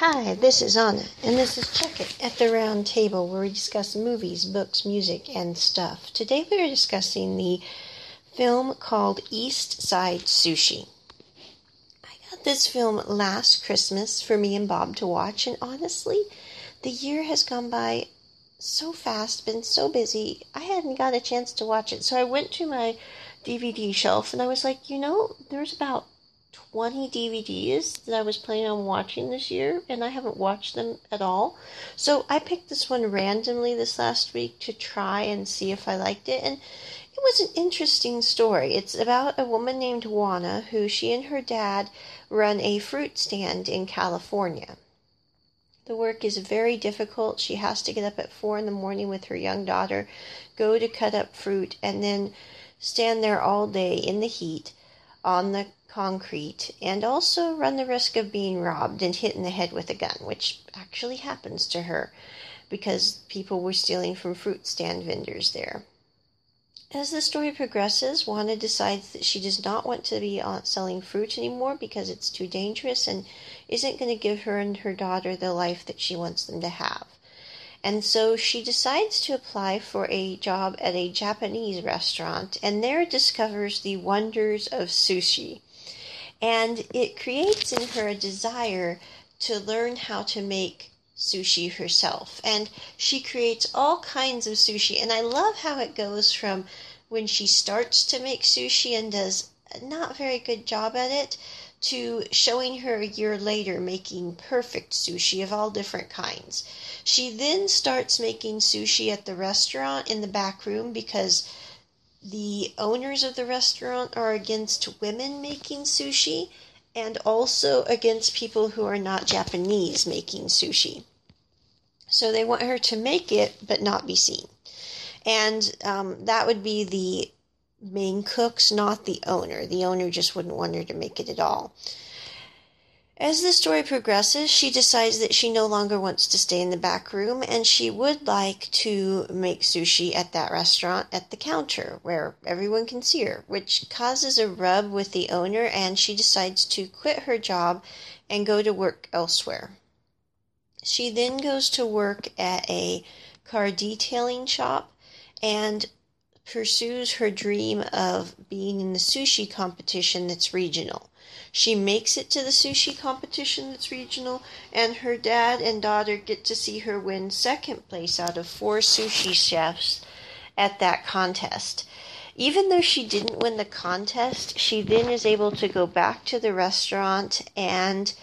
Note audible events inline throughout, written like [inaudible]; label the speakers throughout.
Speaker 1: Hi, this is Anna, and this is Check It at the Round Table where we discuss movies, books, music, and stuff. Today we are discussing the film called East Side Sushi. I got this film last Christmas for me and Bob to watch, and honestly, the year has gone by so fast, been so busy, I hadn't got a chance to watch it. So I went to my DVD shelf and I was like, you know, there's about 20 DVDs that I was planning on watching this year, and I haven't watched them at all. So I picked this one randomly this last week to try and see if I liked it, and it was an interesting story. It's about a woman named Juana who she and her dad run a fruit stand in California. The work is very difficult. She has to get up at four in the morning with her young daughter, go to cut up fruit, and then stand there all day in the heat on the concrete and also run the risk of being robbed and hit in the head with a gun, which actually happens to her because people were stealing from fruit stand vendors there. As the story progresses, Juana decides that she does not want to be selling fruit anymore because it's too dangerous and isn't going to give her and her daughter the life that she wants them to have. And so she decides to apply for a job at a Japanese restaurant and there discovers the wonders of sushi. And it creates in her a desire to learn how to make sushi herself. And she creates all kinds of sushi. And I love how it goes from when she starts to make sushi and does not very good job at it to showing her a year later making perfect sushi of all different kinds. She then starts making sushi at the restaurant in the back room because the owners of the restaurant are against women making sushi and also against people who are not Japanese making sushi. So they want her to make it but not be seen. And um, that would be the main cooks, not the owner. The owner just wouldn't want her to make it at all. As the story progresses, she decides that she no longer wants to stay in the back room and she would like to make sushi at that restaurant at the counter where everyone can see her, which causes a rub with the owner and she decides to quit her job and go to work elsewhere. She then goes to work at a car detailing shop and pursues her dream of being in the sushi competition that's regional. She makes it to the sushi competition that's regional, and her dad and daughter get to see her win second place out of four sushi chefs at that contest. Even though she didn't win the contest, she then is able to go back to the restaurant and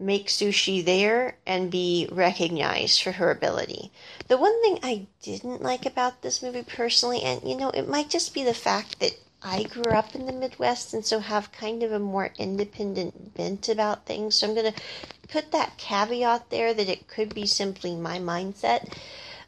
Speaker 1: make sushi there and be recognized for her ability. The one thing I didn't like about this movie personally, and you know, it might just be the fact that I grew up in the Midwest and so have kind of a more independent bent about things. So I'm going to put that caveat there that it could be simply my mindset.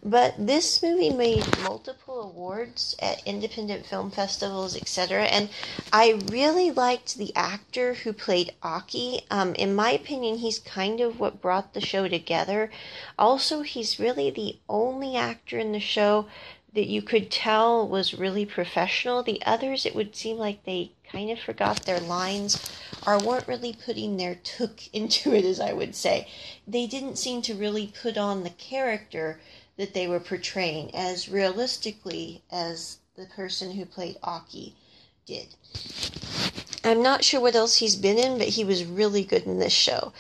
Speaker 1: But this movie made multiple awards at independent film festivals, etc. And I really liked the actor who played Aki. Um, in my opinion, he's kind of what brought the show together. Also, he's really the only actor in the show that you could tell was really professional. The others, it would seem like they kind of forgot their lines or weren't really putting their took [laughs] into it, as I would say. They didn't seem to really put on the character that they were portraying as realistically as the person who played Aki did. I'm not sure what else he's been in, but he was really good in this show.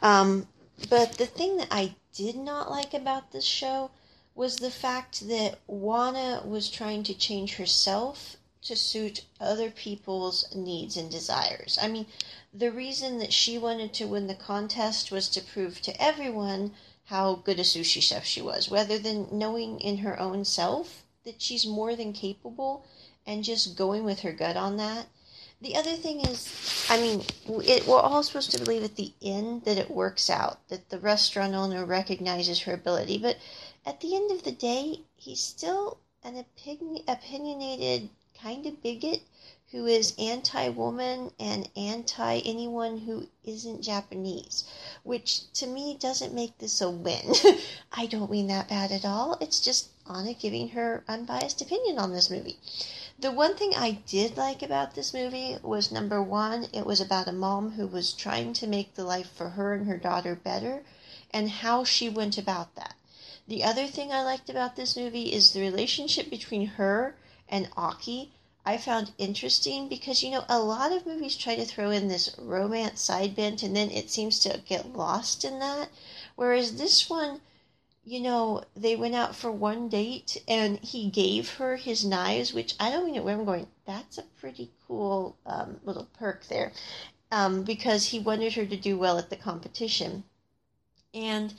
Speaker 1: Um, but the thing that I did not like about this show was the fact that Juana was trying to change herself to suit other people's needs and desires. I mean, the reason that she wanted to win the contest was to prove to everyone how good a sushi chef she was, rather than knowing in her own self that she's more than capable and just going with her gut on that. The other thing is, I mean, it, we're all supposed to believe at the end that it works out, that the restaurant owner recognizes her ability, but at the end of the day, he's still an opinion, opinionated kind of bigot who is anti woman and anti anyone who isn't Japanese, which to me doesn't make this a win. [laughs] I don't mean that bad at all. It's just Anna giving her unbiased opinion on this movie. The one thing I did like about this movie was number one, it was about a mom who was trying to make the life for her and her daughter better and how she went about that. The other thing I liked about this movie is the relationship between her and Aki. I found interesting because you know a lot of movies try to throw in this romance side bent and then it seems to get lost in that whereas this one you know, they went out for one date and he gave her his knives, which I don't know where I'm going. That's a pretty cool um, little perk there um, because he wanted her to do well at the competition. And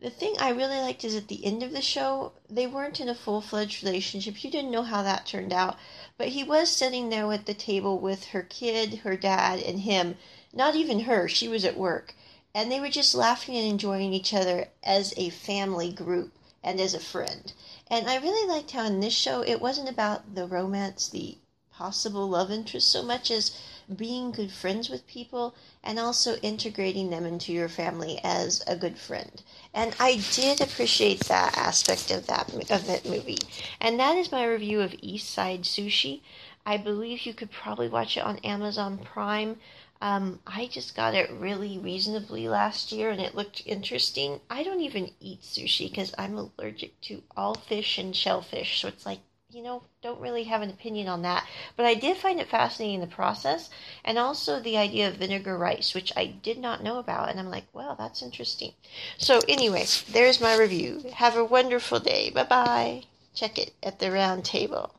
Speaker 1: the thing I really liked is at the end of the show, they weren't in a full fledged relationship. You didn't know how that turned out. But he was sitting there at the table with her kid, her dad, and him. Not even her, she was at work and they were just laughing and enjoying each other as a family group and as a friend. And I really liked how in this show it wasn't about the romance, the possible love interest, so much as being good friends with people and also integrating them into your family as a good friend. And I did appreciate that aspect of that of that movie. And that is my review of East Side Sushi. I believe you could probably watch it on Amazon Prime. Um, I just got it really reasonably last year and it looked interesting. I don't even eat sushi because I'm allergic to all fish and shellfish. So it's like, you know, don't really have an opinion on that. But I did find it fascinating the process and also the idea of vinegar rice, which I did not know about. And I'm like, well, that's interesting. So, anyway, there's my review. Have a wonderful day. Bye bye. Check it at the round table.